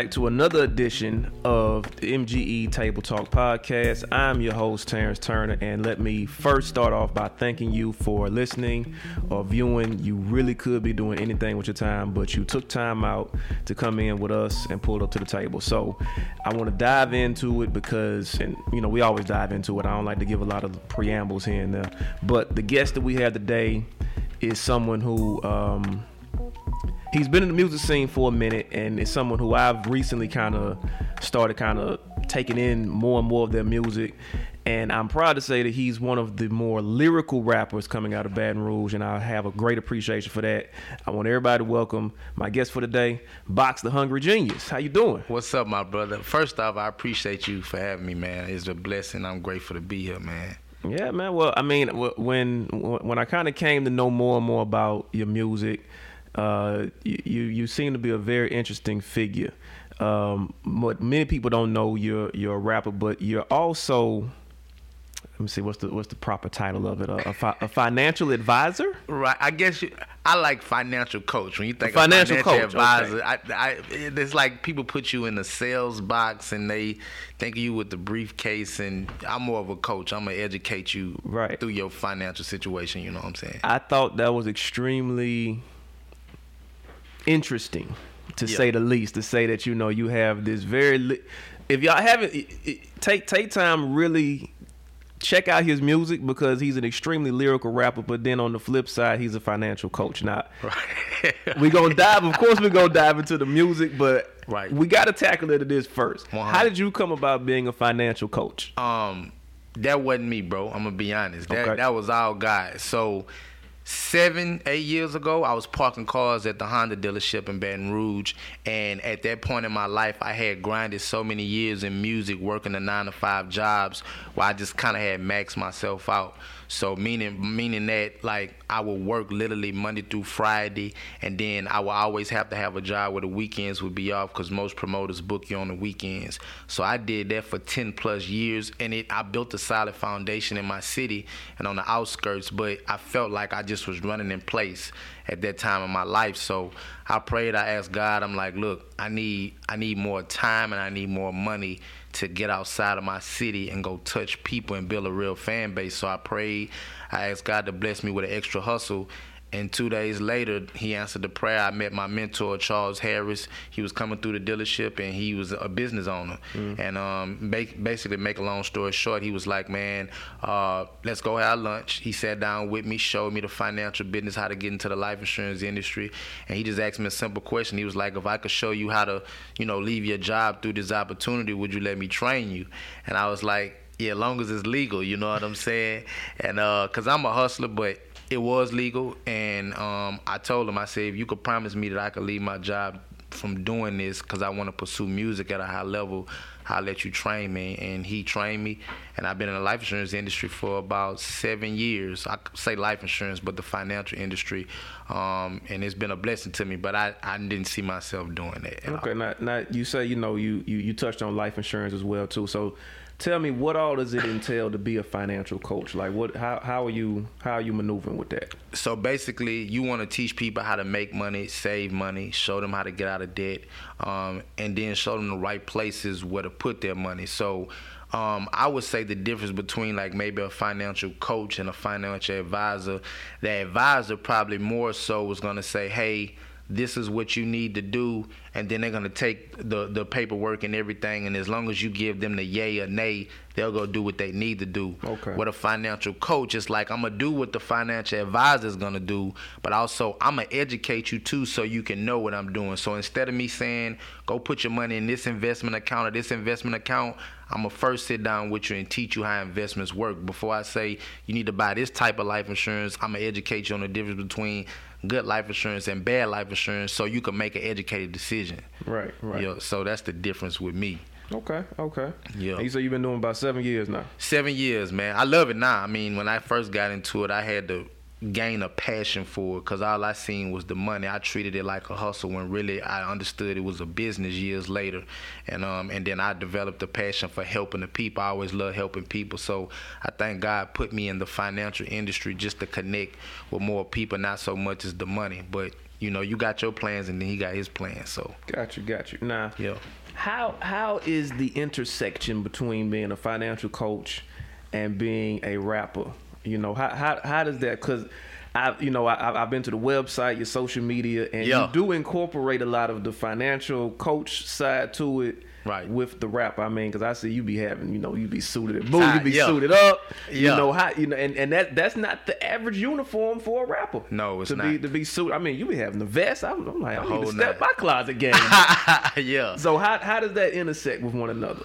back to another edition of the MGE Table Talk podcast. I'm your host, Terrence Turner, and let me first start off by thanking you for listening or viewing. You really could be doing anything with your time, but you took time out to come in with us and pull up to the table. So I want to dive into it because, and you know, we always dive into it. I don't like to give a lot of preambles here and there, but the guest that we have today is someone who, um, he's been in the music scene for a minute and is someone who I've recently kind of started kind of taking in more and more of their music. And I'm proud to say that he's one of the more lyrical rappers coming out of Baton Rouge, and I have a great appreciation for that. I want everybody to welcome my guest for today, Box the Hungry Genius. How you doing? What's up, my brother? First off, I appreciate you for having me, man. It's a blessing. I'm grateful to be here, man. Yeah, man. Well, I mean, when when I kind of came to know more and more about your music, uh, you you seem to be a very interesting figure. Um, but many people don't know you're you're a rapper, but you're also let me see what's the what's the proper title of it a, a, fi- a financial advisor right i guess you, i like financial coach when you think a financial, financial coach advisor okay. I, I, it's like people put you in the sales box and they think of you with the briefcase and i'm more of a coach i'm gonna educate you right. through your financial situation you know what i'm saying i thought that was extremely interesting to yeah. say the least to say that you know you have this very li- if y'all haven't take take time really check out his music because he's an extremely lyrical rapper but then on the flip side he's a financial coach now right. we're gonna dive of course we're gonna dive into the music but right. we gotta tackle it at this 1st how did you come about being a financial coach um that wasn't me bro i'm gonna be honest that, okay. that was our guy so seven, eight years ago, I was parking cars at the Honda dealership in Baton Rouge. And at that point in my life, I had grinded so many years in music, working the nine to five jobs, where I just kind of had maxed myself out. So meaning meaning that like I would work literally Monday through Friday, and then I would always have to have a job where the weekends would be off because most promoters book you on the weekends. So I did that for 10 plus years, and it I built a solid foundation in my city and on the outskirts. But I felt like I just was running in place at that time in my life. So I prayed, I asked God, I'm like, look, I need I need more time and I need more money to get outside of my city and go touch people and build a real fan base. So I prayed. I asked God to bless me with an extra hustle and two days later, he answered the prayer. I met my mentor, Charles Harris. He was coming through the dealership, and he was a business owner. Mm. And um, basically, make a long story short, he was like, "Man, uh, let's go have lunch." He sat down with me, showed me the financial business, how to get into the life insurance industry, and he just asked me a simple question. He was like, "If I could show you how to, you know, leave your job through this opportunity, would you let me train you?" And I was like, "Yeah, long as it's legal." You know what I'm saying? And uh, cause I'm a hustler, but it was legal, and um, I told him, I said, if you could promise me that I could leave my job from doing this because I want to pursue music at a high level, I'll let you train me. And he trained me, and I've been in the life insurance industry for about seven years. I say life insurance, but the financial industry, um, and it's been a blessing to me. But I, I didn't see myself doing that. Okay, now, now you say you know you, you you touched on life insurance as well too. So tell me what all does it entail to be a financial coach? Like what how, how are you how are you maneuvering with that? So basically you want to teach people how to make money save money show them how to get out of debt um, and then show them the right places where to put their money. So um, I would say the difference between like maybe a financial coach and a financial advisor, the advisor probably more so was going to say, hey, this is what you need to do and then they're going to take the the paperwork and everything and as long as you give them the yay or nay they'll go do what they need to do. Okay. What a financial coach is like i'm going to do what the financial advisor is going to do but also i'm going to educate you too so you can know what i'm doing. So instead of me saying go put your money in this investment account or this investment account I'm gonna first sit down with you and teach you how investments work. Before I say you need to buy this type of life insurance, I'm gonna educate you on the difference between good life insurance and bad life insurance so you can make an educated decision. Right, right. Yeah, so that's the difference with me. Okay, okay. Yeah. And you say you've been doing about seven years now. Seven years, man. I love it now. I mean, when I first got into it, I had to gain a passion for it because all I seen was the money. I treated it like a hustle when really I understood it was a business years later, and um and then I developed a passion for helping the people. I always love helping people, so I thank God put me in the financial industry just to connect with more people, not so much as the money, but You know, you got your plans, and then he got his plans. So got you, got you. Now, yeah. How how is the intersection between being a financial coach and being a rapper? You know, how how how does that? Because I, you know, I, I've been to the website, your social media, and Yeah. you do incorporate a lot of the financial coach side to it. Right. With the rap, I mean, because I see you be having, you know, you be suited, boom, you Ah, be yeah. suited up. You know how, you know, and, and that that's not the average uniform for a rapper. No, it's to be to be suited. I mean, you be having the vest. I'm, I'm like, I need to step nine. my closet game. yeah. so how how does that intersect with one another?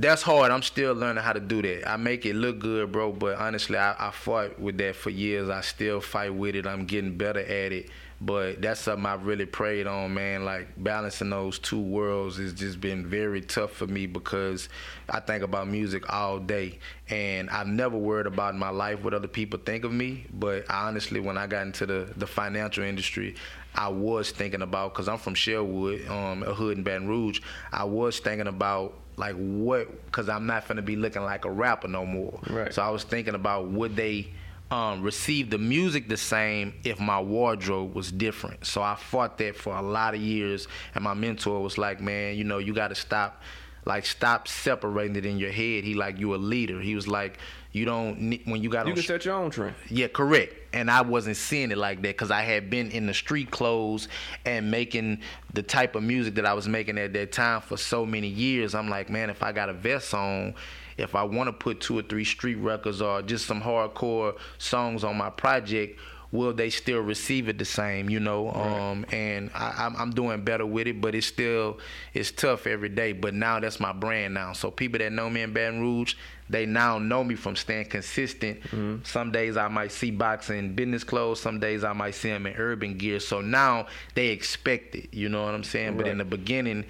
That's hard. I'm still learning how to do that. I make it look good, bro, but honestly, I, I fought with that for years. I still fight with it. I'm getting better at it. But that's something I really prayed on, man. Like balancing those two worlds has just been very tough for me because I think about music all day. And I've never worried about my life what other people think of me. But honestly, when I got into the, the financial industry, I was thinking about, because I'm from Sherwood, um, a hood in Baton Rouge, I was thinking about like what because i'm not gonna be looking like a rapper no more Right. so i was thinking about would they um, receive the music the same if my wardrobe was different so i fought that for a lot of years and my mentor was like man you know you got to stop like stop separating it in your head he like you a leader he was like you don't ne- when you got You on can set your own trend. yeah, correct. And I wasn't seeing it like that because I had been in the street clothes and making the type of music that I was making at that time for so many years. I'm like, man, if I got a vest on, if I want to put two or three street records or just some hardcore songs on my project, will they still receive it the same? You know, um, and I, I'm, I'm doing better with it, but it's still it's tough every day. But now that's my brand now. So people that know me in Baton Rouge, they now know me from staying consistent. Some days I might see box in business clothes. Some days I might see them in urban gear. So now they expect it. You know what I'm saying? But in the beginning,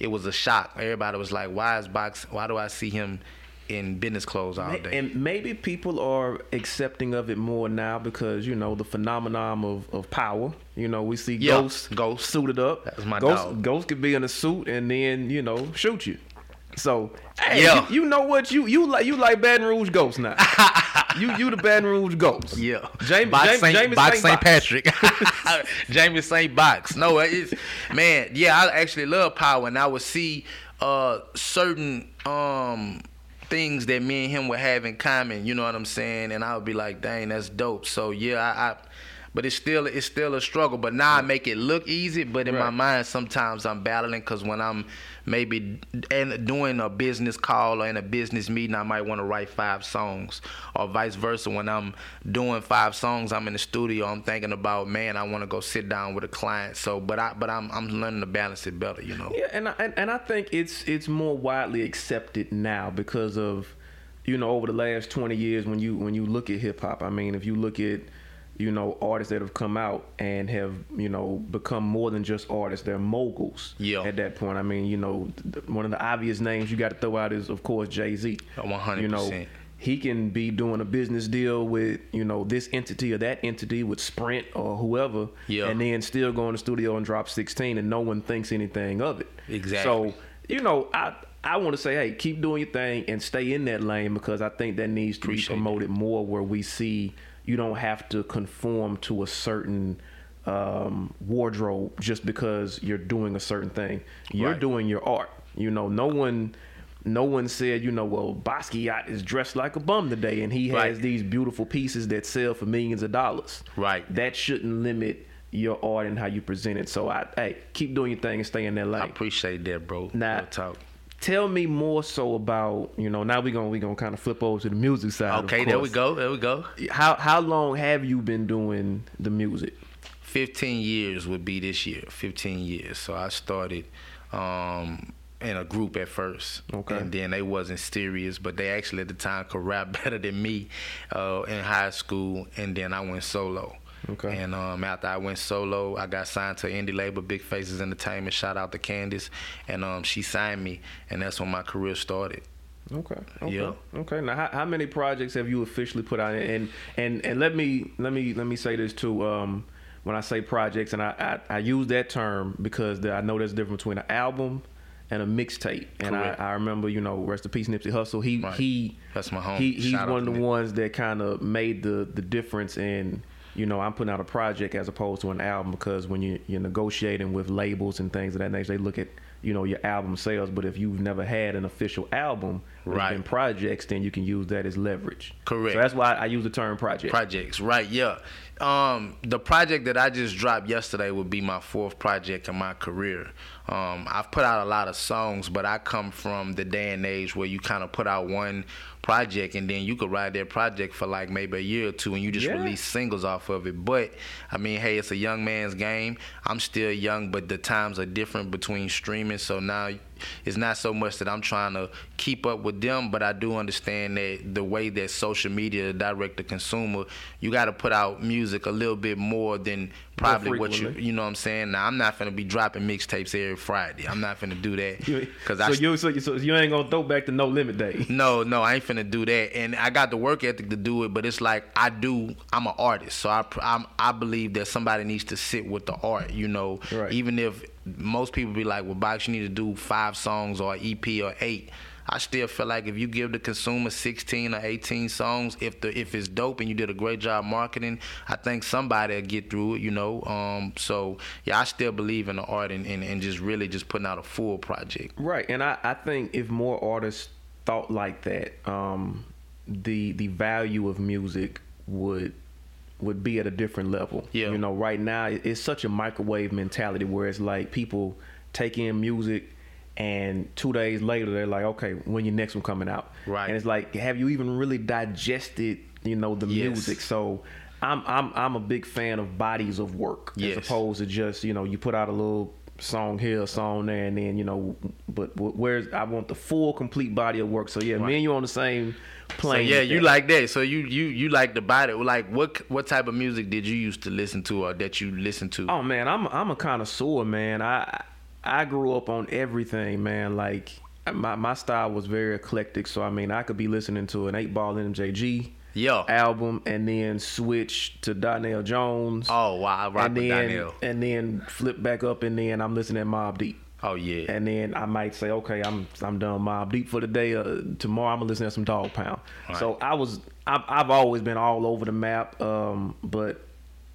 it was a shock. Everybody was like, "Why is box? Why do I see him in business clothes all day?" And maybe people are accepting of it more now because you know the phenomenon of, of power. You know, we see Yeah, Ghost, Ghost. suited up. That's my Ghost, dog. Ghost could be in a suit and then you know shoot you. So hey, Yeah. you, you know what you you like you like Baton Rouge Ghost now. you you the Baton Rouge Ghost. Yeah, James Box James, Saint, James Box Saint St. Patrick, James Saint Box. No, it's man. Yeah, I actually love power, and I would see uh certain um things that me and him would have in common. You know what I'm saying? And I would be like, dang, that's dope. So yeah, I. I but it's still it's still a struggle. But now I make it look easy. But in my mind, sometimes I'm battling because when I'm maybe and doing a business call or in a business meeting, I might want to write five songs, or vice versa. When I'm doing five songs, I'm in the studio. I'm thinking about man, I want to go sit down with a client. So, but I but I'm I'm learning to balance it better. You know. Yeah, and I, and, and I think it's it's more widely accepted now because of you know over the last 20 years when you when you look at hip hop. I mean, if you look at you know artists that have come out and have you know become more than just artists, they're moguls. Yeah. At that point, I mean, you know, th- one of the obvious names you got to throw out is of course Jay Z. Oh, 100%. You know. He can be doing a business deal with, you know, this entity or that entity with Sprint or whoever, Yeah. and then still go in the studio and drop 16 and no one thinks anything of it. Exactly. So, you know, I I want to say, hey, keep doing your thing and stay in that lane because I think that needs to Appreciate be promoted more where we see you don't have to conform to a certain um, wardrobe just because you're doing a certain thing. You're Right. doing your art. You know, no one no one said, you know, well, Basquiat is dressed like a bum today and he has Right. these beautiful pieces that sell for millions of dollars. Right. That shouldn't limit your art and how you present it. So I hey, keep doing your thing and stay in that lane. I appreciate that, bro. Now, talk. Tell me more so about you know. Now we're gonna we gonna kind of flip over to the music side. Okay, there we go. There we go. How how long have you been doing the music? 15 years would be this year 15 years so i started um in a group at first Okay. and then they wasn't serious but they actually at the time could rap better than me uh in high school and then i went solo Okay. and um, after I went solo, I got signed to indie label, Big Faces Entertainment. Shout out to Candace, and um, she signed me, and that's when my career started. Okay. Okay. Yeah. Okay. Now, how, how many projects have you officially put out? And and and let me let me let me say this too. Um, when I say projects, and I I, I use that term because the, I know there's a difference between an album and a mixtape. And I, I remember, you know, rest in peace, Nipsey Hussle. He Right. he That's my home. He, he's Shout one of the ones that kind of made the the difference in you know, I'm putting out a project as opposed to an album because when you, you're negotiating with labels and things of that nature, they look at you know your album sales. But if you've never had an official album, Right. in projects, then you can use that as leverage. Correct. So that's why I use the term project. projects right yeah um the project that i just dropped yesterday would be my fourth project in my career. Um i've put out a lot of songs but i come from the day and age where you kind of put out one project and then you could ride that project for like maybe a year or two and you just Yeah. release singles off of it. But i mean hey it's a young man's game. I'm still young but the times are different between streaming. So now it's not so much that I'm trying to keep up with them, but I do understand that the way that social media direct the consumer, you got to put out music a little bit more than probably what you you know what I'm saying. Now I'm not gonna be dropping mixtapes every Friday. I'm not gonna do that because so I you so, you- so you ain't gonna throw back the no limit day. no, no, I ain't finna do that. And I got the work ethic to do it, but it's like I do. I'm an artist, so I I'm, I believe that somebody needs to sit with the art. You know, Right. even if most people be like, "Well, Box, you need to do five songs or EP or eight. I still feel like if you give the consumer 16 or 18 songs, if the if it's dope and you did a great job marketing, I think somebody will get through it. You know, um, so yeah, I still believe in the art and, and, and just really just putting out a full project. Right, and I, I think if more artists thought like that, um, the the value of music would would be at a different level. Yeah. You know, right now it's such a microwave mentality where it's like people take in music and two days later they're like, okay, when your next one coming out? Right. And it's like, have you even really digested, you know, the Yes. music? So I'm I'm I'm a big fan of bodies of work Yes. as opposed to just you know you put out a little song here, song there, and then you know, but where's I want the full complete body of work. So yeah, Right. me and you on the same So plane. yeah, you like that. So you you you like the body. Like what what type of music did you used to listen to or that you listen to? Oh man, I'm I'm a connoisseur, man. I I grew up on everything, man. Like my my style was very eclectic, so I mean I could be listening to an eight ball MJG Yeah. album and then switch to Donell Jones. Oh wow, I rock and then Donell. and then flip back up and then I'm listening to Mobb Deep. Oh yeah. And then I might say, okay, I'm I'm done Mobb Deep for the day. Uh, tomorrow I'm gonna listen to some Dog Pound. Right. So I was I've, I've always been all over the map, um, but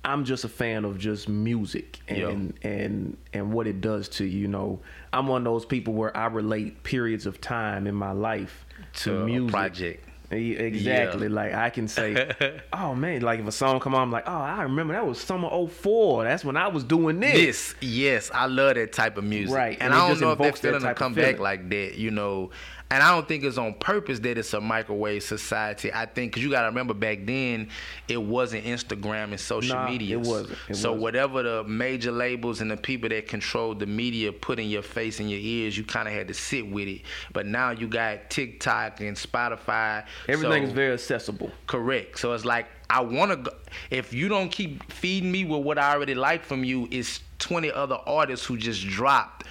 I'm just a fan of just music and and and what it does to you. Know, I'm one of those people where I relate periods of time in my life to, To music. project. Exactly. Yeah. Like I can say, oh man, like if a song come on, I'm like, oh, I remember that was summer 04. That's when I was doing this. This, yes, I love that type of music. Right, And, and I don't know if that invokes that feeling will come back like that, you know. And I don't think it's on purpose that it's a microwave society. I think because you got to remember back then, it wasn't Instagram and social Nah, media. it wasn't. It so wasn't. whatever the major labels and the people that controlled the media put in your face and your ears, you kind of had to sit with it. But now you got TikTok and Spotify. Everything so- is very accessible. Correct. So it's like I want to. go If you don't keep feeding me with what I already like from you, it's twenty other artists who just dropped.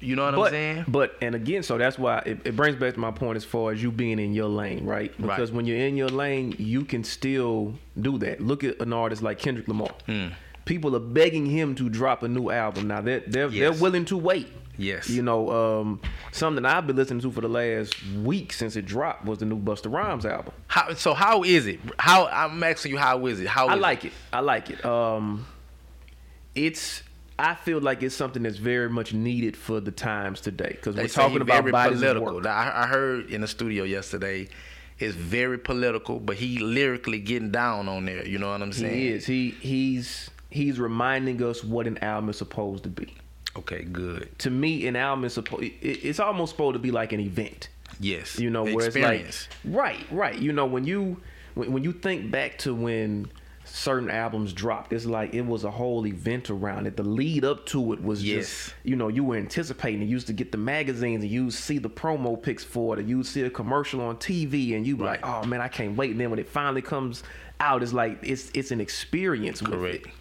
You know what but, I'm saying? But and again, so that's why it, it brings back to my point as far as you being in your lane, right? Right. Because when you're in your lane, you can still do that. Look at an artist like Kendrick Lamar. Hmm. People are begging him to drop a new album. Now they're they're, Yes. they're willing to wait. Yes. You know, um, something I've been listening to for the last week since it dropped was the new Busta Rhymes album. How, so how is it? How I'm asking you, how is it? How I is like it. I like it. Um, it's. I feel like it's something that's very much needed for the times today because we're talking about bodies political. work. I, I heard in the studio yesterday. is very political, but he lyrically getting down on there. You know what I'm saying? He is. He he's he's reminding us what an album is supposed to be. Okay, good. To me, an album is supposed. It, it's almost supposed to be like an event. Yes. You know, where experience. it's like right, right. You know, when you when, when you think back to when certain albums dropped, it's like it was a whole event around it. The lead up to it was Yes. just you know you were anticipating. You used to get the magazines and you see the promo pics for it, or you see a commercial on TV, and you be like, oh man, I can't wait. And then when it finally comes out, it's like it's it's an experience. With Correct. it.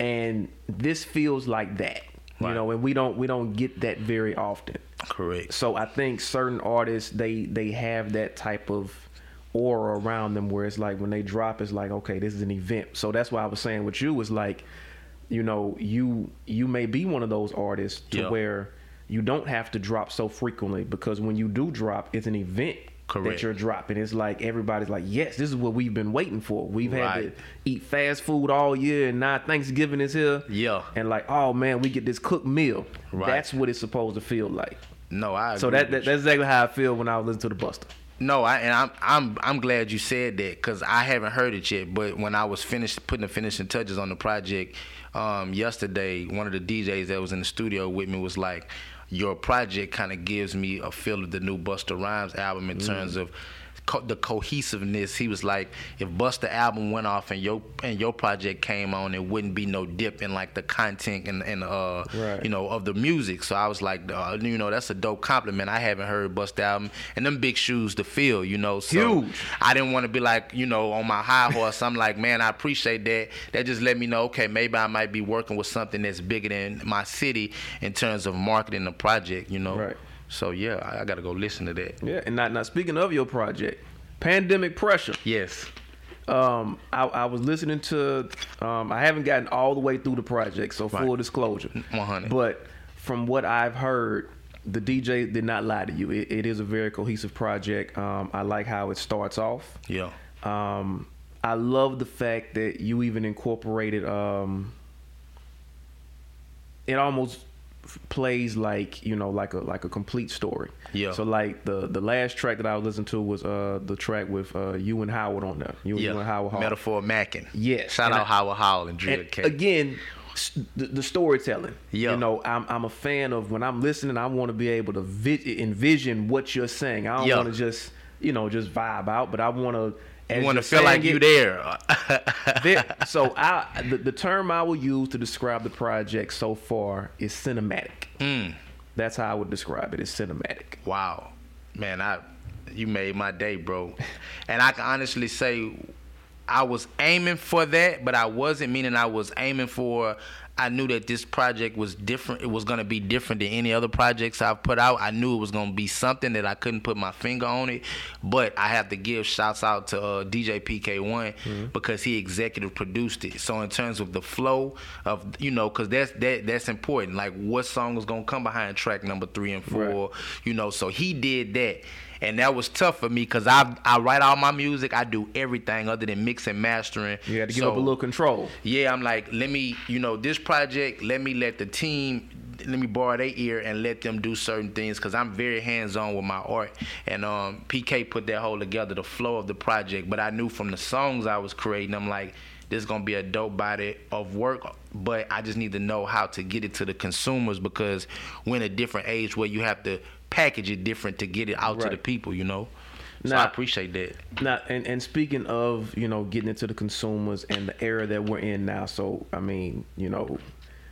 And this feels like that. You know, and we don't we don't get that very often. Correct. So I think certain artists they they have that type of aura around them where it's like when they drop it's like okay this is an event. So that's why I was saying with you was like you know you you may be one of those artists to where you don't have to drop so frequently because when you do drop it's an event Correct. that you're dropping. It's like everybody's like, yes, this is what we've been waiting for. We've had to eat fast food all year, and now Thanksgiving is here. Yeah. and like, oh man, we get this cooked meal. Right. That's what it's supposed to feel like. No, I. So that, that that's exactly how I feel when I was listening to the Busta. No, I and I'm I'm I'm glad you said that because I haven't heard it yet. But when I was finished putting the finishing touches on the project um, yesterday, one of the DJs that was in the studio with me was like, "Your project kind of gives me a feel of the new Busta Rhymes album in terms of." Co- the cohesiveness he was like if Busta album went off and your and your project came on it wouldn't be no dip in like the content and, and uh Right. you know of the music so I was like uh, you know that's a dope compliment I haven't heard Busta album and them big shoes to fill you know so Huge. I didn't want to be like, you know, on my high horse. I'm like, man, I appreciate that. That just let me know, okay, maybe I might be working with something that's bigger than my city in terms of marketing the project, you know. Right. So yeah, I, I got to go listen to that. Yeah, and not not speaking of your project, pandemic pressure. Yes. Um, I, I was listening to. Um, I haven't gotten all the way through the project, so full Right. disclosure. 100. But from what I've heard, the DJ did not lie to you. It, it is a very cohesive project. Um, I like how it starts off. Yeah. Um, I love the fact that you even incorporated. Um, it almost plays like you know, like a like a complete story. Yeah. So like the the last track that I was listening to was uh the track with uh you and Howard on there. You, Yeah. you and Howard Hall. Metaphor Mackin. Yes, Shout and out I- Howard Howell and And K. again, the, the storytelling. Yeah. You know, I'm I'm a fan of when I'm listening. I want to be able to vi- envision what you're saying. I don't Yeah. want to just you know just vibe out, but I want to. You want to feel like you there. there. So I the, the term I will use to describe the project so far is cinematic. Mm. That's how I would describe it. It's cinematic. Wow, man, I you made my day, bro. And I can honestly say I was aiming for that, but I wasn't. Meaning I was aiming for. I knew that this project was different. It was gonna be different than any other projects I've put out. I knew it was gonna be something that I couldn't put my finger on it. But I have to give shouts out to uh, DJ PK1 because he executive produced it. So in terms of the flow of you know, because that's that that's important. Like what song was gonna come behind track number three and four. You know, so he did that. And that was tough for me because I I write all my music. I do everything other than mix and mastering. You had to give up a little control. yeah, I'm like, let me, you know, this project, let me let the team, let me borrow their ear and let them do certain things because I'm very hands on with my art. And um, PK put that whole together, the flow of the project. But I knew from the songs I was creating, I'm like, this is gonna be a dope body of work, but I just need to know how to get it to the consumers because we're in a different age where you have to package it different to get it out to the people, you know. So Now- I appreciate that. Now, and, and speaking of, you know, getting it to the consumers and the era that we're in now, so I mean, you know,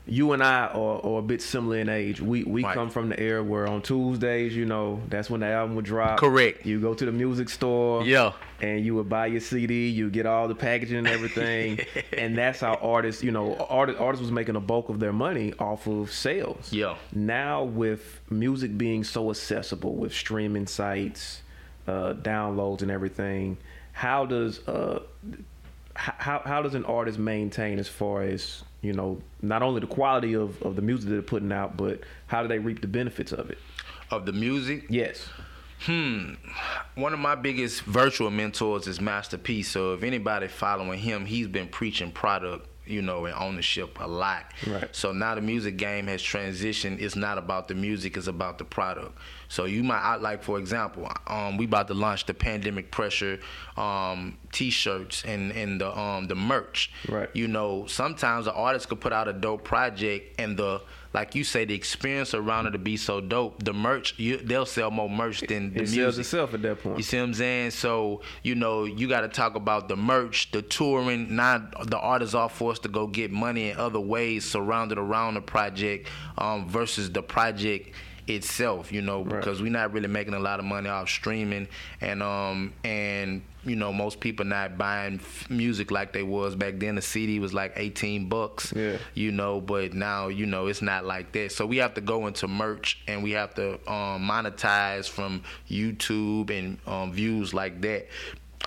you and I are, are a bit similar in age. We we Right. come from the era where on Tuesdays, you know, that's when the album would drop. Correct. You go to the music store. Yeah. And you would buy your CD, you get all the packaging and everything, and that's how artists, you know, artists artists was making a bulk of their money off of sales. Yeah. Now with music being so accessible with streaming sites, uh, downloads and everything, how does uh, how how does an artist maintain as far as you know not only the quality of, of the music that they're putting out, but how do they reap the benefits of it? Of the music, Yes. Hmm. One of my biggest virtual mentors is Master P. So if anybody following him, he's been preaching product, you know, and ownership a lot. Right. So now the music game has transitioned. It's not about the music; it's about the product. So you might, I- like for example, um, we about to launch the pandemic pressure um, T-shirts and and the um, the merch. Right. You know, sometimes the artist could put out a dope project and the like you say, the experience around it to be so dope. The merch, you, they'll sell more merch than the It sells music. itself at that point. You see what I'm saying? So, you know, you got to talk about the merch, the touring. Not the artists are forced to go get money in other ways surrounded around the project um, versus the project itself, you know, Right. because we're not really making a lot of money off streaming and um and you know most people not buying f- music like they was back then the CD was like 18 bucks Yeah. you know but now you know it's not like that so we have to go into merch and we have to um, monetize from youtube and um, views like that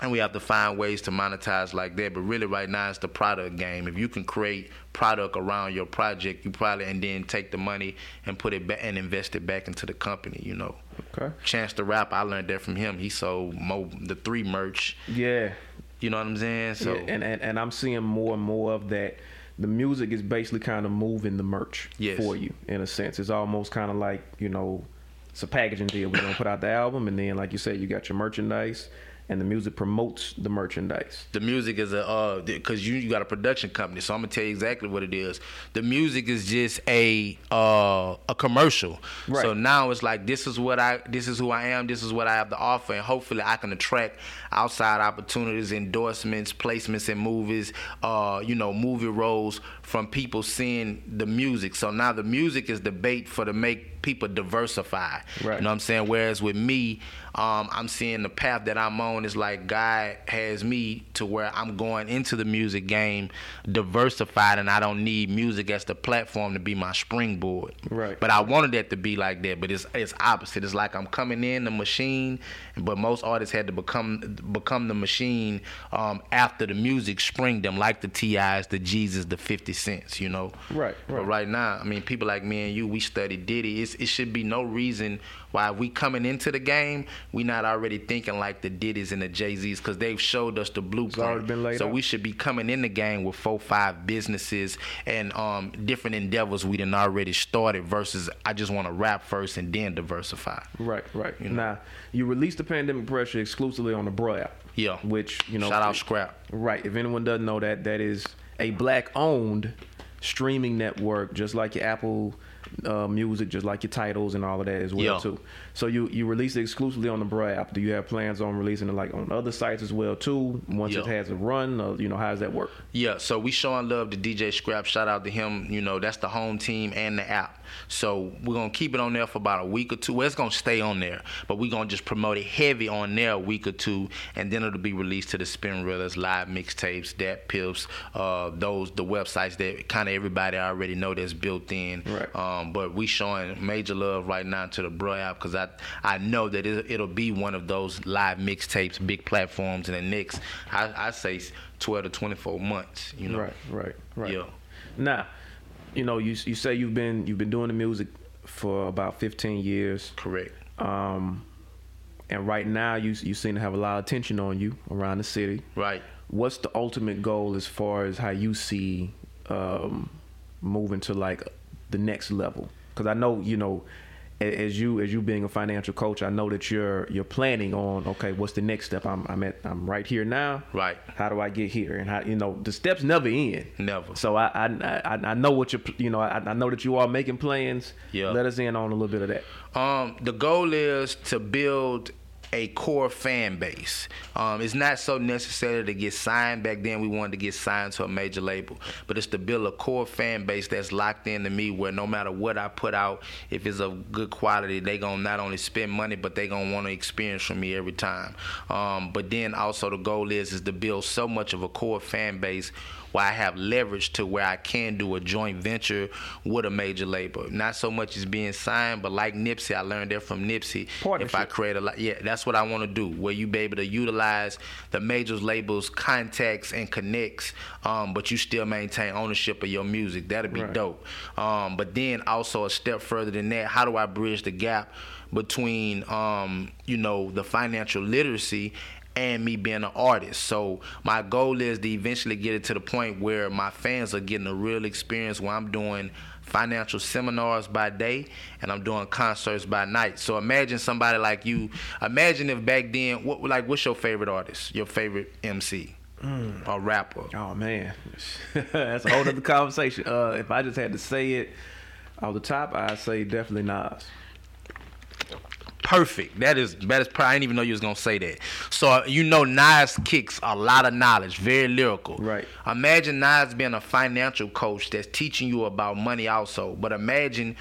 and we have to find ways to monetize like that. But really, right now, it's the product game. If you can create product around your project, you probably and then take the money and put it back and invest it back into the company. You know. Okay. Chance the Rap, I learned that from him. He sold Mo, the three merch. Yeah. You know what I'm saying? So yeah, and, and and I'm seeing more and more of that. The music is basically kind of moving the merch Yes. for you in a sense. It's almost kind of like you know, it's a packaging deal. We're gonna put out the album, and then like you said, you got your merchandise, and the music promotes the merchandise. the music is a uh because you, you got a production company so i'm gonna tell you exactly what it is the music is just a uh a commercial Right. so now it's like this is what i this is who i am this is what i have to offer and hopefully i can attract outside opportunities endorsements placements in movies uh you know movie roles from people seeing the music so now the music is the bait for the make people diversify Right. you know what i'm saying whereas with me um, I'm seeing the path that I'm on is like God has me to where I'm going into the music game diversified, and I don't need music as the platform to be my springboard. Right. But I wanted that to be like that, but it's it's opposite. It's like I'm coming in the machine, but most artists had to become become the machine um, after the music spring them, like the T.I.'s, the Jeezys, the Fifty Cents. You know. Right, But right. right now, I mean, people like me and you, we study Diddy. It's, it should be no reason why we coming into the game, we not already thinking like the Diddy's and the Jay Z's because they've showed us the blueprint. already been laid so out. we should be coming in the game with four, five businesses and um, different endeavors we done already started. Versus, I just want to rap first and then diversify. Right, right. You know. Now, you released the Pandemic Pressure exclusively on the Bro app. Yeah. Which, you know. Shout out Scrap. Right. If anyone doesn't know that, that is a black owned streaming network, just like your Apple uh, Music, just like your Tidals and all of that as well Yeah. too. So you you release it exclusively on the Bro app. Do you have plans on releasing it like on other sites as well too? Once it has a run, or, you know, how does that work? Yeah, so we showing love to DJ Scrap. Shout out to him. You know, that's the home team and the app. So we're gonna keep it on there for about a week or two. Well, it's gonna stay on there, but we're gonna just promote it heavy on there a week or two, and then it'll be released to the Spinrillas, live mixtapes, that pips, uh, those the websites that kind of everybody already know that's built in. Right. Um, but we showing major love right now to the Bro app because I I know that it, it'll be one of those live mixtapes, big platforms in the next I, I say 12 to 24 months. You know. Right, right, right. Yeah. Now, you know, you you say you've been you've been doing the music for about 15 years. Correct. Um, and right now you you seem to have a lot of attention on you around the city. Right. What's the ultimate goal as far as how you see um, moving to like the next level? Because I know you know, as you as you being a financial coach, I know that you're you're planning on okay, what's the next step? I'm I'm at I'm right here now. Right. How do I get here? And how you know the steps never end. Never. So I I I, I know what you you know I, I know that you are making plans. Yeah. Let us in on a little bit of that. Um, the goal is to build a core fan base. Um, it's not so necessary to get signed. Back then, we wanted to get signed to a major label, but it's to build a core fan base that's locked into me, where no matter what I put out, if it's of good quality, they gonna not only spend money, but they gonna want to experience from me every time. Um, but then also the goal is is to build so much of a core fan base where I have leverage to where I can do a joint venture with a major label. Not so much as being signed, but like Nipsey, I learned that from Nipsey. If I create a lot, yeah, that's what I want to do. Where you be able to utilize the majors labels, contacts, and connects, um, but you still maintain ownership of your music. That'd be Right. dope. Um, but then also a step further than that, how do I bridge the gap between um, you know the financial literacy and me being an artist. So my goal is to eventually get it to the point where my fans are getting a real experience where I'm doing financial seminars by day and I'm doing concerts by night. So imagine somebody like you. Imagine if back then, what like what's your favorite artist? Your favorite MC or rapper? Oh man, that's a whole other conversation. Uh, if I just had to say it off the top, I'd say definitely Nas. Perfect. That is that is. Probably, I didn't even know you was gonna say that. So you know, Nas kicks a lot of knowledge, very lyrical. Right. Imagine Nas being a financial coach that's teaching you about money also. But imagine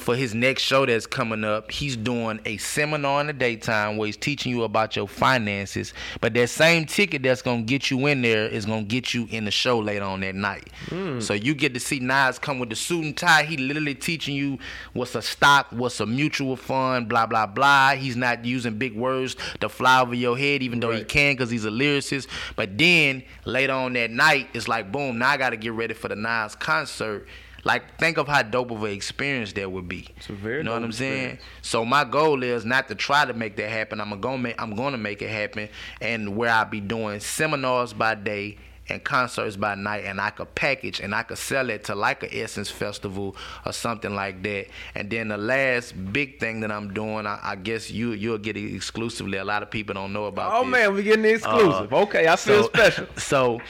for his next show that's coming up, he's doing a seminar in the daytime where he's teaching you about your finances. But that same ticket that's gonna get you in there is gonna get you in the show later on that night. Hmm. So you get to see Nas come with the suit and tie. He literally teaching you what's a stock, what's a mutual fund, blah blah blah. He's not using big words to fly over your head, even though he Right. can because he's a lyricist. But then later on that night, it's like boom. Now I got to get ready for the Nas concert. Like think of how dope of an experience that would be. It's a very you know what I'm saying? experience. So my goal is not to try to make that happen. I'm gonna make I'm gonna make it happen, and where I'll be doing seminars by day and concerts by night, and I could package and I could sell it to like a Essence Festival or something like that. And then the last big thing that I'm doing, I, I guess you you'll get it exclusively. A lot of people don't know about. Oh this. man, we're getting exclusive. Uh, okay, I feel so- special. So,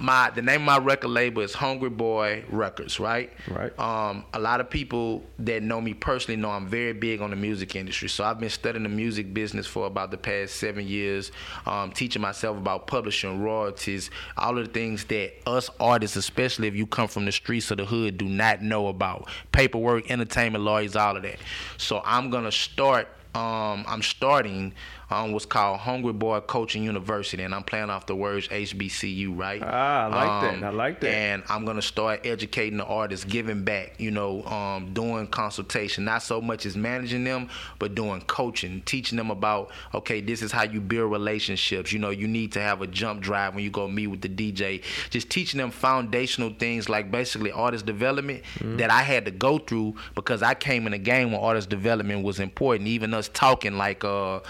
my the name of my record label is Hungry Boy Records, right? Right. Um, a lot of people that know me personally know I'm very big on the music industry. So I've been studying the music business for about the past seven years, um, teaching myself about publishing, royalties, all of the things that us artists, especially if you come from the streets of the hood, do not know about. Paperwork, entertainment lawyers, all of that. So I'm gonna start um, I'm starting um, what's called Hungry Boy Coaching University, and I'm playing off the words HBCU, right? Ah, I like that. I like that. And I'm gonna start educating the artists, giving back, you know, um, doing consultation, not so much as managing them, but doing coaching, teaching them about, okay, this is how you build relationships. You know, you need to have a jump drive when you go meet with the DJ. Just teaching them foundational things like basically artist development Mm-hmm. that I had to go through because I came in a game where artist development was important. Even us talking like uh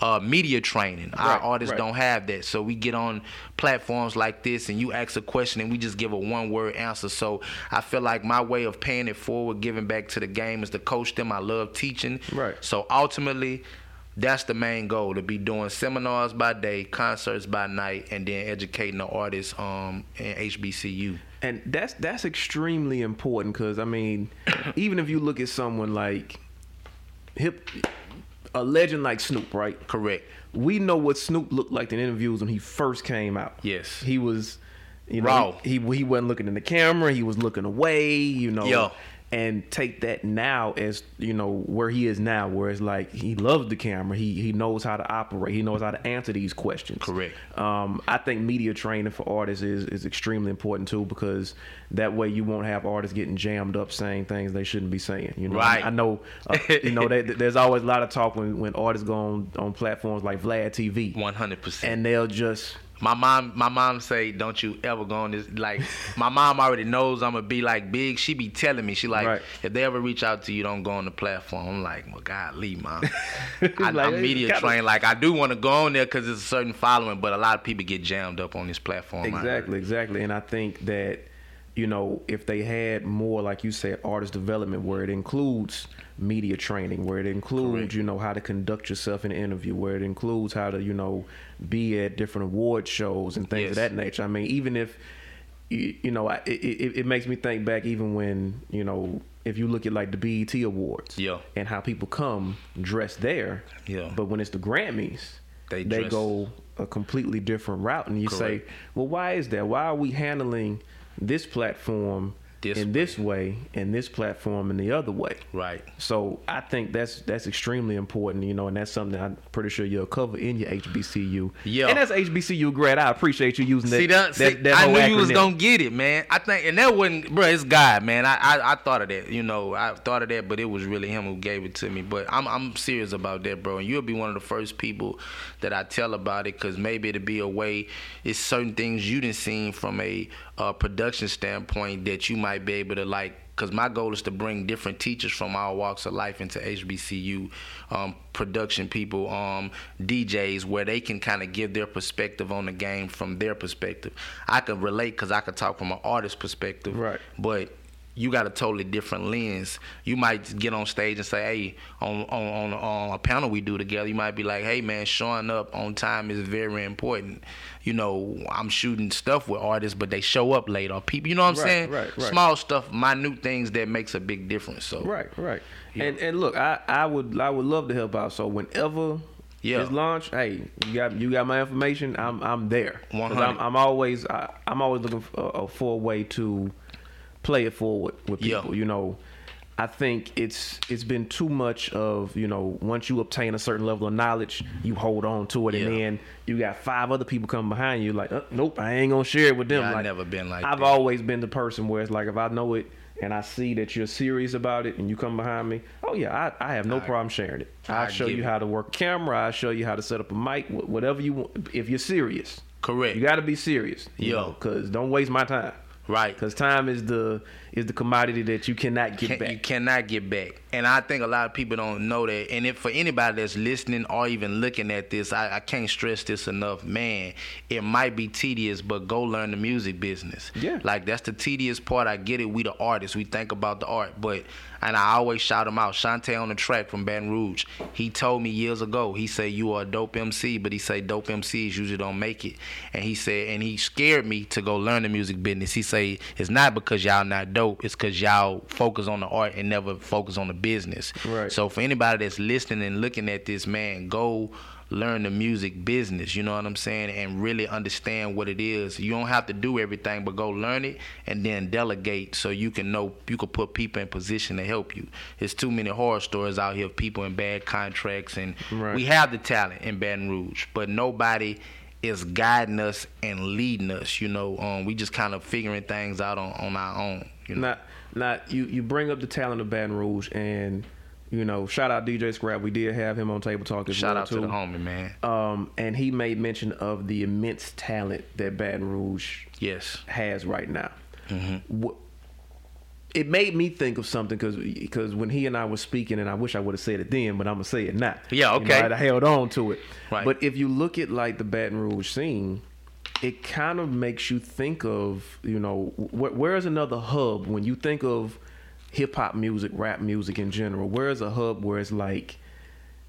uh, media training. Our artists right. don't have that. So we get on platforms like this and you ask a question and we just give a one word answer. So I feel like my way of paying it forward, giving back to the game is to coach them. I love teaching. Right. So ultimately, that's the main goal to be doing seminars by day, concerts by night, and then educating the artists um, in HBCU. and that's that's extremely important because I mean, even if you look at someone like hip, a legend like Snoop, right? Correct. We know what Snoop looked like in interviews when he first came out. Yes. he was, you know, Raw. He, he he wasn't looking in the camera. He was looking away. You know. Yeah. And take that now as you know where he is now, where it's like he loves the camera. He he knows how to operate. He knows how to answer these questions. Correct. Um, I think media training for artists is, is extremely important too because that way you won't have artists getting jammed up saying things they shouldn't be saying. You know, Right. I know, uh, you know, that, there's always a lot of talk when, when artists go on, on platforms like Vlad TV, One hundred percent. and they'll just My mom, my mom say, "Don't you ever go on this." Like, my mom already knows I'm gonna be like big. She be telling me, she like, Right. if they ever reach out to you, don't go on the platform. I'm like, well, God, leave, mom. I, Like, I'm media trained. Like, I do want to go on there because it's a certain following, but a lot of people get jammed up on this platform. Exactly, exactly. And I think that, you know, if they had more, like you said, artist development where it includes media training, where it includes, Correct. you know, how to conduct yourself in an interview, where it includes how to, you know, be at different award shows and things Yes. of that nature. I mean, even if, you, know, it, it, it makes me think back even when, you know, if you look at like the BET Awards Yeah. and how people come dressed there, Yeah. but when it's the Grammys, They they dress- go a completely different route and you say well why is that why are we handling this platform This in this way and this platform in the other way Right. so i think that's that's extremely important you know and that's something i'm pretty sure you'll cover in your hbcu Yeah. and that's hbcu grad i appreciate you using that See that? See, that, that I knew you was acronym. gonna get it, man. I think, and that wasn't, bro. It's God, man. I, I, I thought of that. You know, I thought of that, but it was really him who gave it to me. But I'm, I'm serious about that, bro. And you'll be one of the first people that I tell about it, cause maybe it'll be a way. It's certain things you didn't see from a uh, production standpoint that you might be able to like because my goal is to bring different teachers from all walks of life into HBCU, um, production people, um, DJs, where they can kind of give their perspective on the game from their perspective. I can relate because I can talk from an artist perspective, Right. But you got a totally different lens. You might get on stage and say, "Hey, on on on, on a panel we do together, you might be like, "Hey, man, showing up on time is very important." You know, I'm shooting stuff with artists, but they show up late, or people. You know what I'm Right, saying? right, right. Small stuff, minute things that makes a big difference. So Right, right. And and look, I, I would I would love to help out. So whenever Yeah. it's launched, hey, you got you got my information. I'm I'm there. 'Cause 100. I'm, I'm always I, I'm always looking for, uh, for a way to play it forward with Yeah. people. You know, I think it's it's been too much of you know once you obtain a certain level of knowledge, you hold on to it, Yeah. and then you got five other people coming behind you like, uh, nope, I ain't gonna share it with them. Yeah, I like, never been like I've that. always been the person where it's like if I know it and I see that you're serious about it and you come behind me, oh yeah, I, I have no I- problem sharing it. I I'll show you it. how to work a camera. I'll show you how to set up a mic, whatever you want. If you're serious, Correct. you got to be serious. Yo. cause don't waste my time. Right. Cause time is the is the commodity that you cannot get Can- back. You cannot get back. And I think a lot of people don't know that. And if for anybody that's listening or even looking at this, I, I can't stress this enough. Man, it might be tedious, but go learn the music business. Yeah. Like that's the tedious part. I get it. We the artists. We think about the art. But and I always shout him out. Shantae on the track from Baton Rouge. He told me years ago, he said, You are a dope MC, but he said dope MCs usually don't make it. And he said, and he scared me to go learn the music business. He say it's not because y'all not dope, it's because y'all focus on the art and never focus on the business. Right. So for anybody that's listening and looking at this, man, go learn the music business, you know what I'm saying, and really understand what it is. You don't have to do everything, but go learn it and then delegate so you can know you can put people in position to help you. There's too many horror stories out here of people in bad contracts and Right. we have the talent in Baton Rouge, but nobody is guiding us and leading us, you know. Um, we just kind of figuring things out on, on our own. You know? Not, not you. You bring up the talent of Baton Rouge, and you know, shout out DJ Scrap. We did have him on Table Talk as Shout well out too. to the homie, man. Um, and he made mention of the immense talent that Baton Rouge Yes. has right now. Mm-hmm. Wh- It made me think of something because because when he and I were speaking, and I wish I would have said it then, but I'm gonna say it now. Yeah, You know, okay. I'd held on to it. Right. But if you look at like the Baton Rouge scene, it kind of makes you think of you know wh- where's another hub when you think of hip hop music, rap music in general. Where's a hub where it's like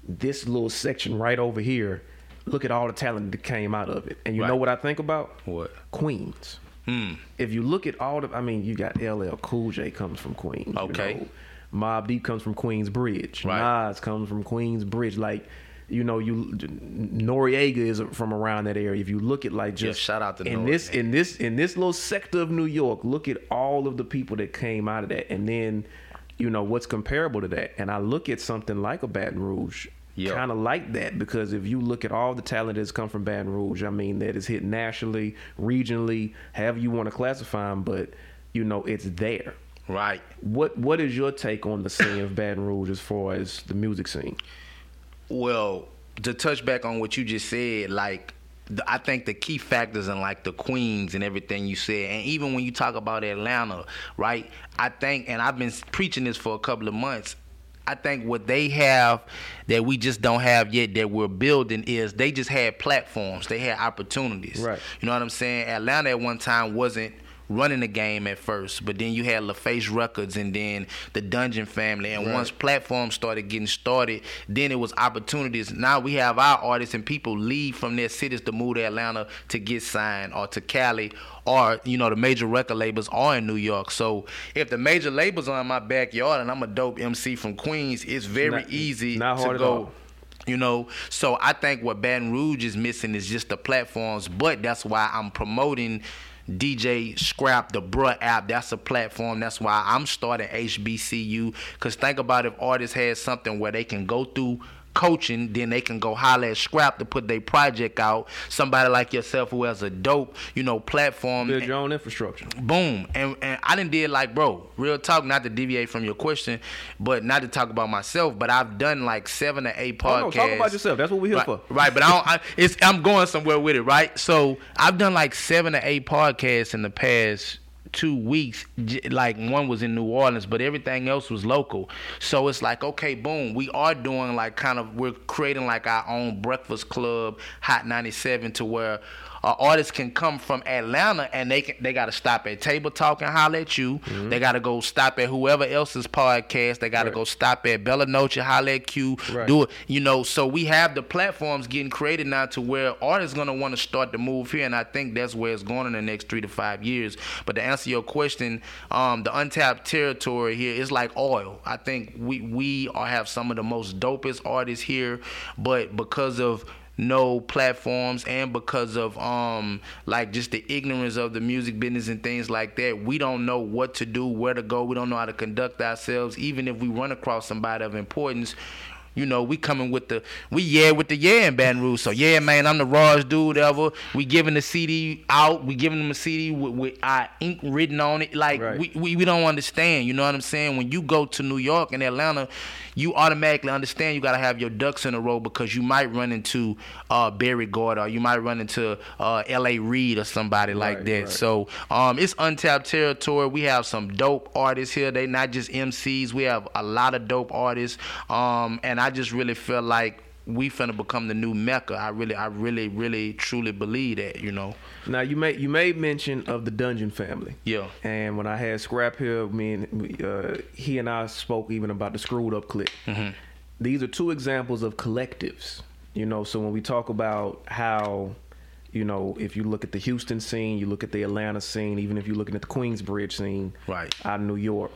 this little section right over here? Look at all the talent that came out of it, and you know what I think about? What? Queens. Hmm. If you look at all the, I mean, you got LL Cool J comes from Queens. you Okay. know. Mobb Deep comes from Queensbridge. Right. Nas comes from Queensbridge. Like, you know, you Noreaga is from around that area. If you look at like Yeah, just shout out to in Nori, this in this in this little sector of New York, look at all of the people that came out of that, and then you know what's comparable to that. And I look at something like a Baton Rouge. Yeah. Kind of like that because if you look at all the talent that's come from Baton Rouge, I mean that is hit nationally, regionally, however you want to classify them, but you know it's there. Right. What What is your take on the scene of Baton Rouge as far as the music scene? Well, to touch back on what you just said, like I think the key factors in like the queens and everything you said, and even when you talk about Atlanta, right? I think, and I've been preaching this for a couple of months. I think what they have that we just don't have yet that we're building is they just had platforms. They had opportunities. Right. You know what I'm saying? Atlanta at one time wasn't running the game at first, but then you had LaFace Records and then the Dungeon Family. And Right. once platforms started getting started, then it was opportunities. Now we have our artists and people leave from their cities to move to Atlanta to get signed or to Cali or, you know, the major record labels are in New York. So if the major labels are in my backyard and I'm a dope MC from Queens, it's very Not- easy not to go. You know, so I think what Baton Rouge is missing is just the platforms, but that's why I'm promoting DJ Scrap, the Bruh app. That's a platform. That's why I'm starting HBCU. Cause think about if artists had something where they can go through coaching, then they can go holler at Scrap to put their project out. Somebody like yourself who has a dope, you know, platform Build your own infrastructure. boom and and i didn't did like bro real talk not to deviate from your question but not to talk about myself but i've done like seven or eight podcasts Oh, no, talk about yourself. That's what we're here right, for. right but i don't I, it's i'm going somewhere with it right so i've done like seven or eight podcasts in the past two weeks like one was in new orleans but everything else was local. So it's like okay boom we are doing like kind of we're creating like our own breakfast club hot 97 to where uh, artists can come from Atlanta and they can they got to stop at Table Talk and holler at you. They got to go stop at whoever else's podcast. They got to Right. go stop at Bella Noche, holler at Q, Right. do it. You know, so we have the platforms getting created now to where artists gonna want to start to move here, and I think that's where it's going in the next three to five years. But to answer your question, um, the untapped territory here is like oil. I think we we are have some of the most dopest artists here, but because of no platforms and because of um like just the ignorance of the music business and things like that, we don't know what to do, where to go. We don't know how to conduct ourselves. Even if we run across somebody of importance, you know, we coming with the we yeah with the yeah in Baton Rouge. So yeah, man, I'm the rawest dude ever. We giving the CD out. We giving them a CD with, with our ink written on it. Like Right. we, we we don't understand. You know what I'm saying? When you go to New York and Atlanta, you automatically understand you gotta have your ducks in a row because you might run into uh Berry Gordy or you might run into uh L.A. Reid or somebody like Right, that. right. So um, it's untapped territory. We have some dope artists here. They not just MCs. We have a lot of dope artists. Um, and I just really feel like we finna become the new mecca. I really, I really, really, truly believe that. You know. Now you made you made mention of the Dungeon family. Yeah. And when I had Scrap here, me and uh, he and I spoke even about the Screwed Up Click. Mm-hmm. These are two examples of collectives. You know, so when we talk about how, you know, if you look at the Houston scene, you look at the Atlanta scene, even if you're looking at the Queensbridge scene, Right. out of New York,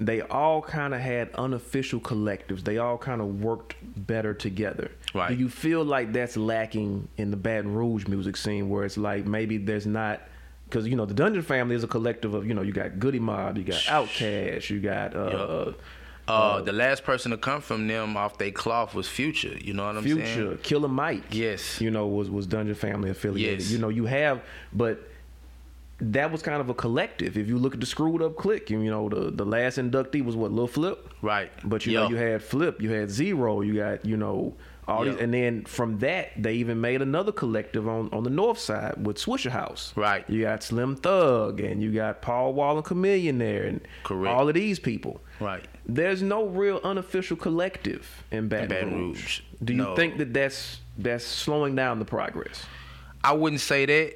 they all kind of had unofficial collectives. They all kind of worked better together. Right. Do you feel like that's lacking in the Baton Rouge music scene, where it's like maybe there's not, because you know the Dungeon Family is a collective of you know you got Goodie Mob, you got Outkast, you got uh, Uh, the last person to come from them off they cloth was Future. You know what I'm Future, saying? Future, Killer Mike. Yes. you know was was Dungeon Family affiliated. Yes. You know you have, but that was kind of a collective. If you look at the Screwed Up Click, you, you know the the last inductee was what Lil Flip. Right. But you Yeah. know, you had Flip, you had Z-Ro, you got you know all these, and then from that they even made another collective on on the north side with Swishahouse. Right. You got Slim Thug, and you got Paul Wall and Chameleon there, and Correct. all of these people. Right. There's no real unofficial collective in Baton, Baton Rouge. Rouge. Do you No. think that that's that's slowing down the progress? I wouldn't say that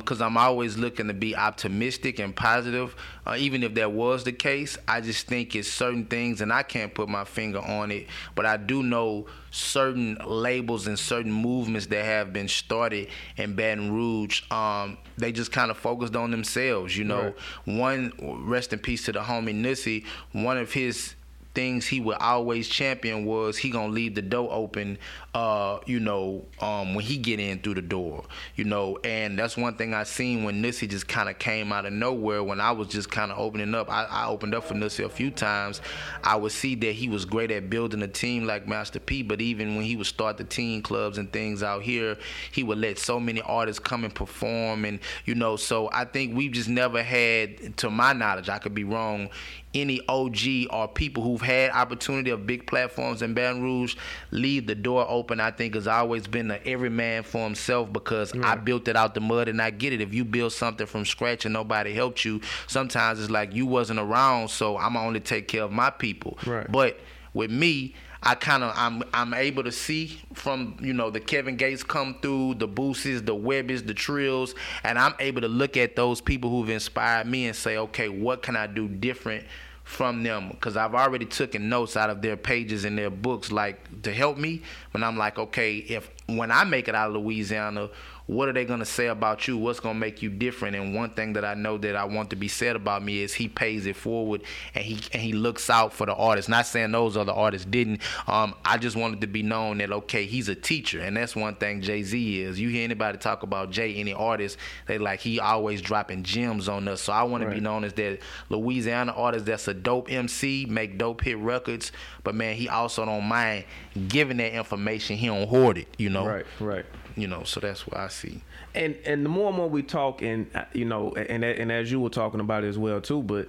because I'm always looking to be optimistic and positive. Uh, even if that was the case, I just think it's certain things, and I can't put my finger on it, but I do know certain labels and certain movements that have been started in Baton Rouge. Um, they just kind of focused on themselves, you know. One, rest in peace to the homie Nissy. One of his things he would always champion was he gonna leave the door open uh you know um when he get in through the door you know? And that's one thing i seen when Nissy just kind of came out of nowhere when i was just kind of opening up. I, I opened up for Nissy a few times. I would see that he was great at building a team like master p but even when he would start the teen clubs and things out here he would let so many artists come and perform and you know? So i think we've just never had to my knowledge i could be wrong any OG or people who've had opportunity of big platforms in Baton Rouge leave the door open. I think has always been a every man for himself because I built it out the mud and I get it. If you build something from scratch and nobody helped you, sometimes it's like you wasn't around, so I'm gonna only take care of my people. Right. But with me, I kind of I'm I'm able to see from you know the Kevin Gates come through the Boosies, the Webbies, the Trills, and I'm able to look at those people who've inspired me and say, okay, what can I do different from them? Because I've already taken notes out of their pages and their books, like to help me. When I'm like, okay, if when I make it out of Louisiana, what are they gonna say about you? What's gonna make you different? And one thing that I know that I want to be said about me is he pays it forward and he and he looks out for the artists. Not saying those other artists didn't. Um, I just wanted to be known that okay, he's a teacher, and that's one thing Jay Z is. You hear anybody talk about Jay, any artist, they like he always dropping gems on us. So I want to be known as that Louisiana artist that's a dope MC, make dope hit records, but man, he also don't mind giving that information. He don't hoard it, you know. Right, right. You know, so that's what I see. And and the more and more we talk, and uh, you know, and and as you were talking about it as well too, but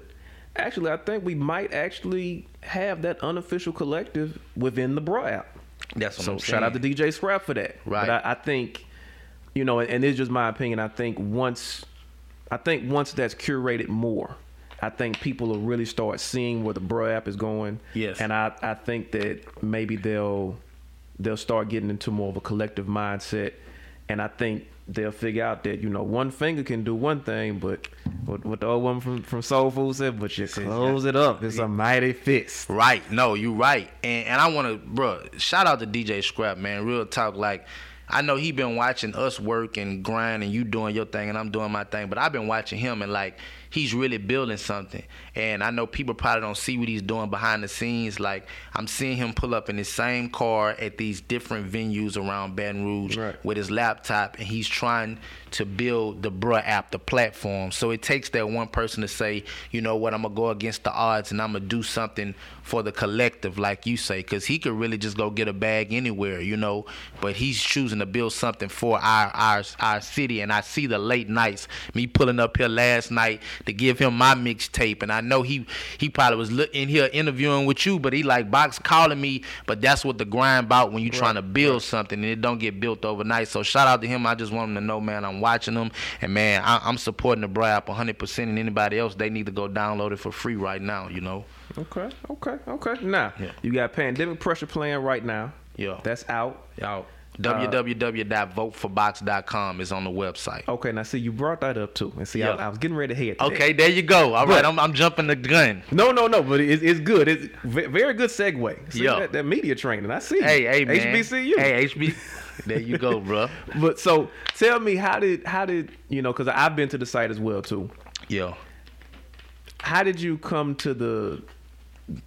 actually, I think we might actually have that unofficial collective within the Bro app. That's what So I'm saying. shout out to. DJ Scrap for that. Right. But I, I think, you know, and, and it's just my opinion. I think once, I think once that's curated more, I think people will really start seeing where the Bro app is going. Yes. And I, I think that maybe they'll they'll start getting into more of a collective mindset, and I think they'll figure out that you know one finger can do one thing, but what, what the old woman from from Soul Food said, but you close it up, it's a mighty fist. Right. No, you're right. And and I want to, bro, shout out to DJ Scrap, man. Real talk. Like, I know he been watching us work and grind, and you doing your thing, and I'm doing my thing. But I've been watching him, and like he's really building something. And I know people probably don't see what he's doing behind the scenes. Like I'm seeing him pull up in his same car at these different venues around Baton Rouge Right. with his laptop, and he's trying to build the Bruh app, the platform. So it takes that one person to say, you know what, I'm gonna go against the odds, and I'm gonna do something for the collective, like you say, because he could really just go get a bag anywhere, you know. But he's choosing to build something for our our our city, and I see the late nights, me pulling up here last night to give him my mixtape, and I know he he probably was in here interviewing with you, but he like box calling me, but that's what the grind about when you're trying to build something and it don't get built overnight. So shout out to him. I just want him to know, man, I'm watching them, and man, I, I'm supporting the Bry app 100. percent And anybody else, they need to go download it for free right now. You know. Okay, okay, okay. Now Yeah. you got pandemic pressure playing right now. Yeah. That's out. Y'all. Uh, www.voteforbox.com is on the website. Okay, now see you brought that up too, and see I. I was getting ready to head. That. Okay, there you go. All right, I'm, I'm jumping the gun. No, no, no, but it's, it's good. It's ve- very good segue. See Yeah. that, that media training. I see. Hey, hey, man. HBCU. Hey, HB. there you go, bro. But so tell me, how did how did you know? Because I've been to the site as well too. Yeah. How did you come to the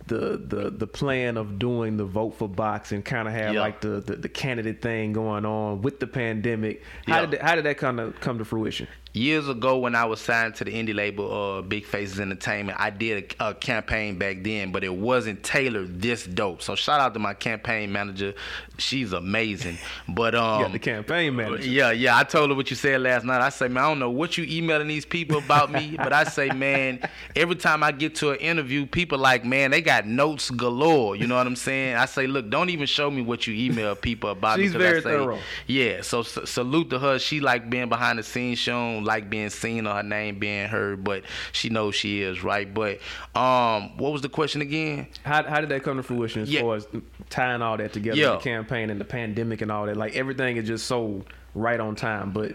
the the the plan of doing the vote for box and kind of have Yeah. like the, the the candidate thing going on with the pandemic? How Yeah. did that, how did that kind of come to fruition? Years ago, when I was signed to the indie label, uh, Big Faces Entertainment, I did a, a campaign back then, but it wasn't tailored this dope. So shout out to my campaign manager, she's amazing. But um, got the campaign manager. Yeah, yeah. I told her what you said last night. I say, man, I don't know what you emailing these people about me, but I say, man, every time I get to an interview, people like, man, they got notes galore. You know what I'm saying? I say, look, don't even show me what you email people about me. She's I very say, thorough. Yeah, so s- salute to her. She like being behind the scenes. She don't like being seen or her name being heard, but she knows she is right. But um, what was the question again? How, how did that come to fruition as Yeah. far as tying all that together, Yeah. the campaign and the pandemic and all that? Like everything is just so right on time, but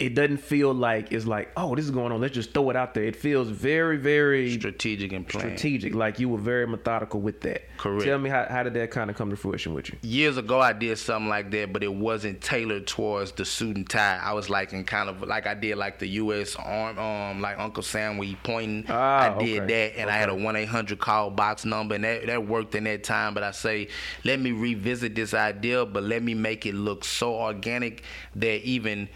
it doesn't feel like it's like, oh, this is going on. Let's just throw it out there. It feels very, very Strategic and planned. strategic. Like you were very methodical with that. Correct. Tell me how, how did that kind of come to fruition with you? years ago I did something like that, but it wasn't tailored towards the suit and tie. I was like in kind of like I did like the U.S. Arm, um, like Uncle Sam where he pointing. Ah, I did okay. that, and I had a one eight hundred call box number, and that that worked in that time. But I say, let me revisit this idea, but let me make it look so organic that even.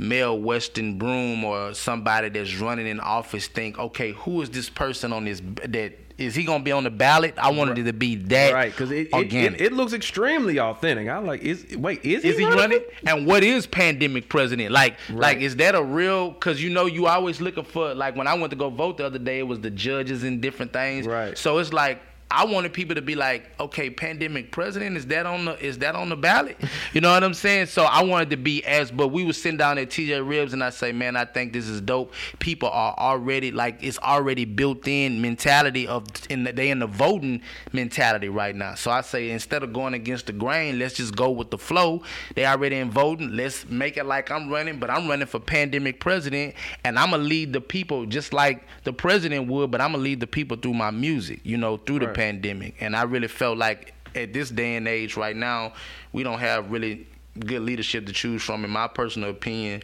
Mel Weston Broome or somebody that's running in office think, okay, who is this person on this that is he gonna be on the ballot? I wanted it to be that right, because it, it, it, it looks extremely authentic. I'm like, is wait, is, Is he running? running? And what is pandemic president? Like, like is that a real? Because you know, you always looking for like when I went to go vote the other day, it was the judges and different things. Right. So it's like. I wanted people to be like, okay, pandemic president is that on the is that on the ballot? You know what I'm saying? So I wanted to be as, but we was sitting down at TJ Ribs and I say, man, I think this is dope. People are already like it's already built in mentality of in the, they in the voting mentality right now. So I say instead of going against the grain, let's just go with the flow. They already in voting. Let's make it like I'm running, but I'm running for pandemic president, and I'm gonna lead the people just like the president would. But I'm gonna lead the people through my music, you know, through the. Pandemic. And I really felt like at this day and age, right now, we don't have really good leadership to choose from, in my personal opinion.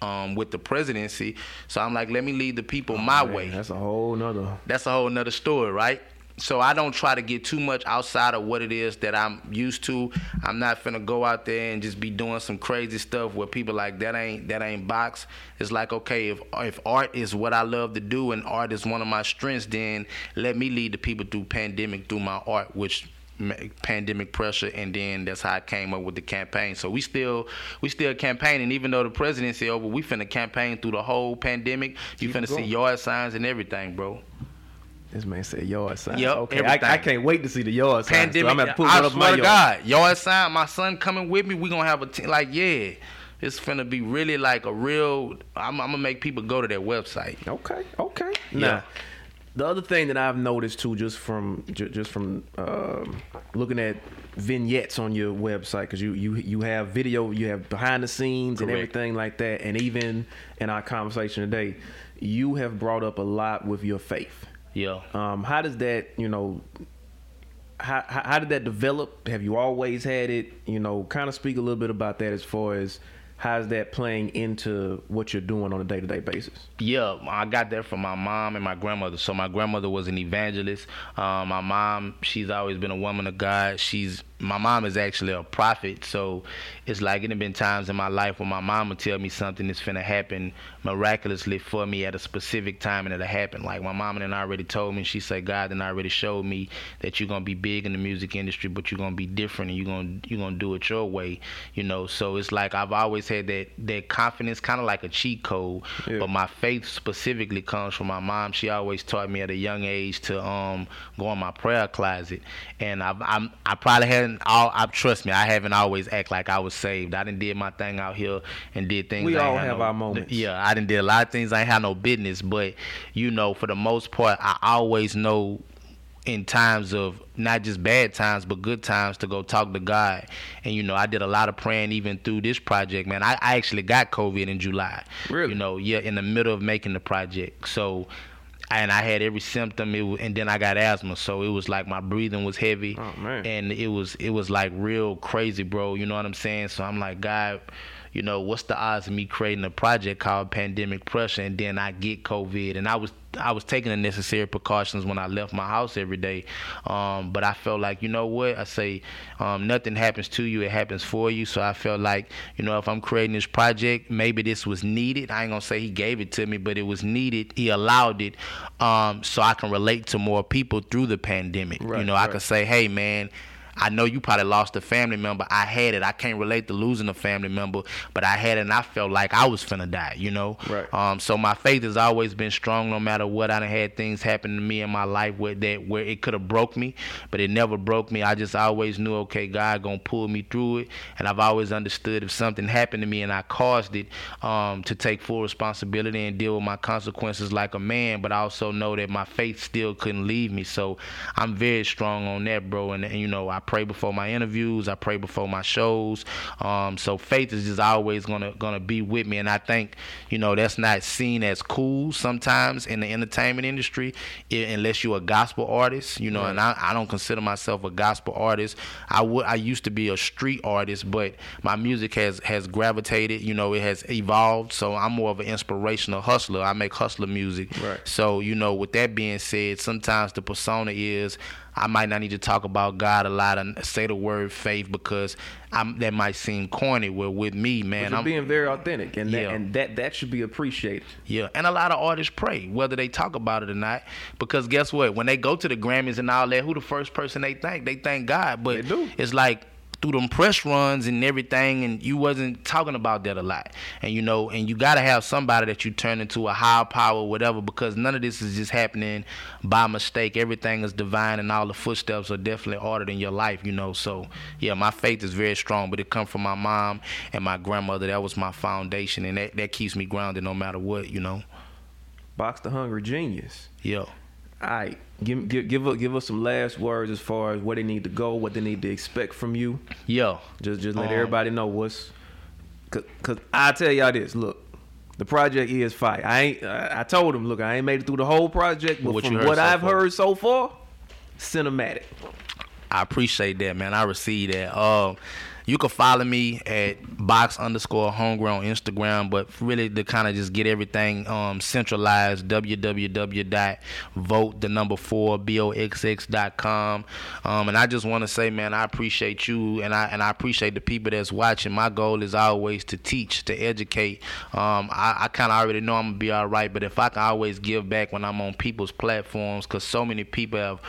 Um, with the presidency, so I'm like, let me lead the people my Oh, Man, way That's a whole nother. that's a whole nother story, right? So I don't try to get too much outside of what it is that I'm used to. I'm not finna go out there and just be doing some crazy stuff where people like that ain't that ain't box. It's like okay, if if art is what I love to do and art is one of my strengths, then let me lead the people through pandemic through my art, which pandemic pressure and then that's how I came up with the campaign. So we still we still campaigning even though the presidency over, we finna campaign through the whole pandemic. You Keep finna it see going. yard signs and everything, bro. This man said yard sign. Yep, okay, I, everything. I can't wait to see the yard sign. pandemic. I'm gonna put I one in my swear to yard. God, yard sign. My son coming with me. We gonna have a team. Like yeah, it's finna be really like a real. I'm, I'm gonna make people go to their website. Okay, okay. Yeah. Now, the other thing that I've noticed too, just from just from um, looking at vignettes on your website, because you you you have video, you have behind the scenes and everything like that, and even in our conversation today, you have brought up a lot with your faith. Yeah. Um, how does that, you know, how, how did that develop? Have you always had it? You know, kind of speak a little bit about that as far as how's that playing into what you're doing on a day-to-day basis yeah i got that from my mom and my grandmother so my grandmother was an evangelist um, my mom she's always been a woman of god she's my mom is actually a prophet, so it's like it have been times in my life when my mom would tell me something that's finna happen miraculously for me at a specific time and it'll happen. Like my mom and I already told me, she said God and I already showed me that you're gonna be big in the music industry, but you're gonna be different and you're gonna you're gonna do it your way, you know. So it's like I've always had that that confidence, kind of like a cheat code, yeah. but my faith specifically comes from my mom. She always taught me at a young age to um go in my prayer closet, and I've, I'm I probably hadn't all. I trust me. I haven't always act like I was saved. I didn't did my thing out here and did things. We I all have no, our moments. Yeah, I didn't did a lot of things I ain't had no business. But you know, for the most part, I always know in times of not just bad times but good times to go talk to God. And you know, I did a lot of praying even through this project, man. I, I actually got COVID in July. Really? You know, yeah, in the middle of making the project. So and I had every symptom. It was, and then I got asthma, so it was like my breathing was heavy, oh, and it was it was like real crazy, bro. You know what I'm saying? So I'm like, God, you know, what's the odds of me creating a project called Pandemic Pressure, and then I get COVID, and I was I was taking the necessary precautions when I left my house every day. Um, but I felt like, you know what? I say, um, nothing happens to you, it happens for you. So I felt like, you know, if I'm creating this project, maybe this was needed. I ain't gonna say he gave it to me, but it was needed. He allowed it um, so I can relate to more people through the pandemic. Right, you know, right. I could say, hey, man, I know you probably lost a family member. I had it. I can't relate to losing a family member, but I had it and I felt like I was finna die, you know? Right. Um, so my faith has always been strong no matter what. I done had things happen to me in my life where that where it could have broke me, but it never broke me. I just always knew, okay, God gonna pull me through it. And I've always understood if something happened to me and I caused it, um, to take full responsibility and deal with my consequences like a man, but I also know that my faith still couldn't leave me. So I'm very strong on that, bro. And, and you know, I pray before my interviews. I pray before my shows. Um, so faith is just always gonna gonna be with me, and I think you know that's not seen as cool sometimes in the entertainment industry, unless you're a gospel artist. You know, right. and I, I don't consider myself a gospel artist. I would I used to be a street artist, but my music has has gravitated. You know, it has evolved. So I'm more of an inspirational hustler. I make hustler music. Right. So you know, with that being said, sometimes the persona is I might not need to talk about God a lot and say the word faith because I'm, that might seem corny. Where with me, man, I'm being very authentic, and yeah. that, and that that should be appreciated. Yeah, and a lot of artists pray, whether they talk about it or not, because guess what? When they go to the Grammys and all that, who the first person they thank? They thank God, but it's like through them press runs and everything, and you wasn't talking about that a lot. And you know, and you gotta have somebody that you turn into a higher power, whatever, because none of this is just happening by mistake. Everything is divine, and all the footsteps are definitely ordered in your life. You know, so yeah, my faith is very strong, but it come from my mom and my grandmother. That was my foundation, and that that keeps me grounded no matter what. You know. Box the Hungry Genius. Yo. All right, give give give us, give us some last words as far as where they need to go, what they need to expect from you. Yo, just just let um, everybody know what's. Cause, cause I tell y'all this, look, the project is fire. I ain't. I told him, look, I ain't made it through the whole project, but what from what so I've far? heard so far, cinematic. I appreciate that, man. I receive that. Um, you can follow me at box underscore homegrown Instagram, but really to kind of just get everything um, centralized, www.vote the number four boxx.com. Um, and I just want to say, man, I appreciate you, and I and I appreciate the people that's watching. My goal is always to teach, to educate. Um, I, I kind of already know I'm gonna be all right, but if I can always give back when I'm on people's platforms, because so many people have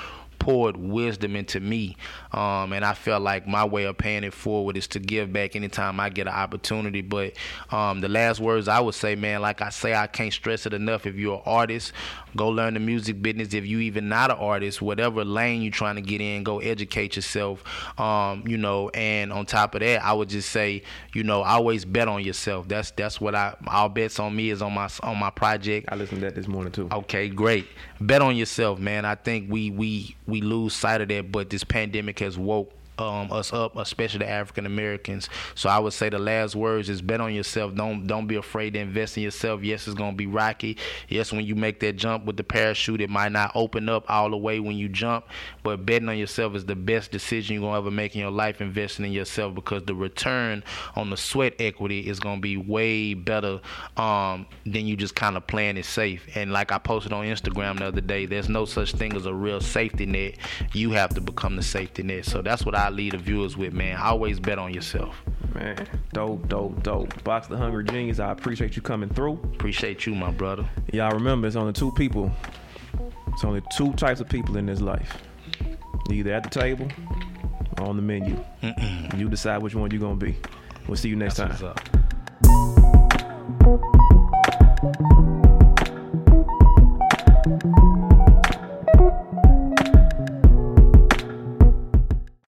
poured wisdom into me. Um, and I felt like my way of paying it forward is to give back anytime I get an opportunity. But um, the last words I would say, man, like I say, I can't stress it enough. If you're an artist, go learn the music business. If you even not an artist, whatever lane you're trying to get in, go educate yourself. Um, you know, and on top of that, I would just say, you know, always bet on yourself. That's that's what I all bets on me is on my on my project. I listened to that this morning too. Okay, great. Bet on yourself, man. I think we we we lose sight of that, but this pandemic has woke um, us up, especially the African Americans. So I would say the last words is bet on yourself. Don't don't be afraid to invest in yourself. Yes, it's gonna be rocky. Yes, when you make that jump with the parachute, it might not open up all the way when you jump. But betting on yourself is the best decision you're gonna ever make in your life. Investing in yourself because the return on the sweat equity is gonna be way better um, than you just kind of playing it safe. And like I posted on Instagram the other day, there's no such thing as a real safety net. You have to become the safety net. So that's what I I lead the viewers with, man. Always bet on yourself. Man, dope, dope, dope. Box the Hungry Genius, I appreciate you coming through. Appreciate you, my brother. Y'all remember, it's only two people. It's only two types of people in this life. Either at the table or on the menu. Mm-mm. You decide which one you're going to be. We'll see you next That's time.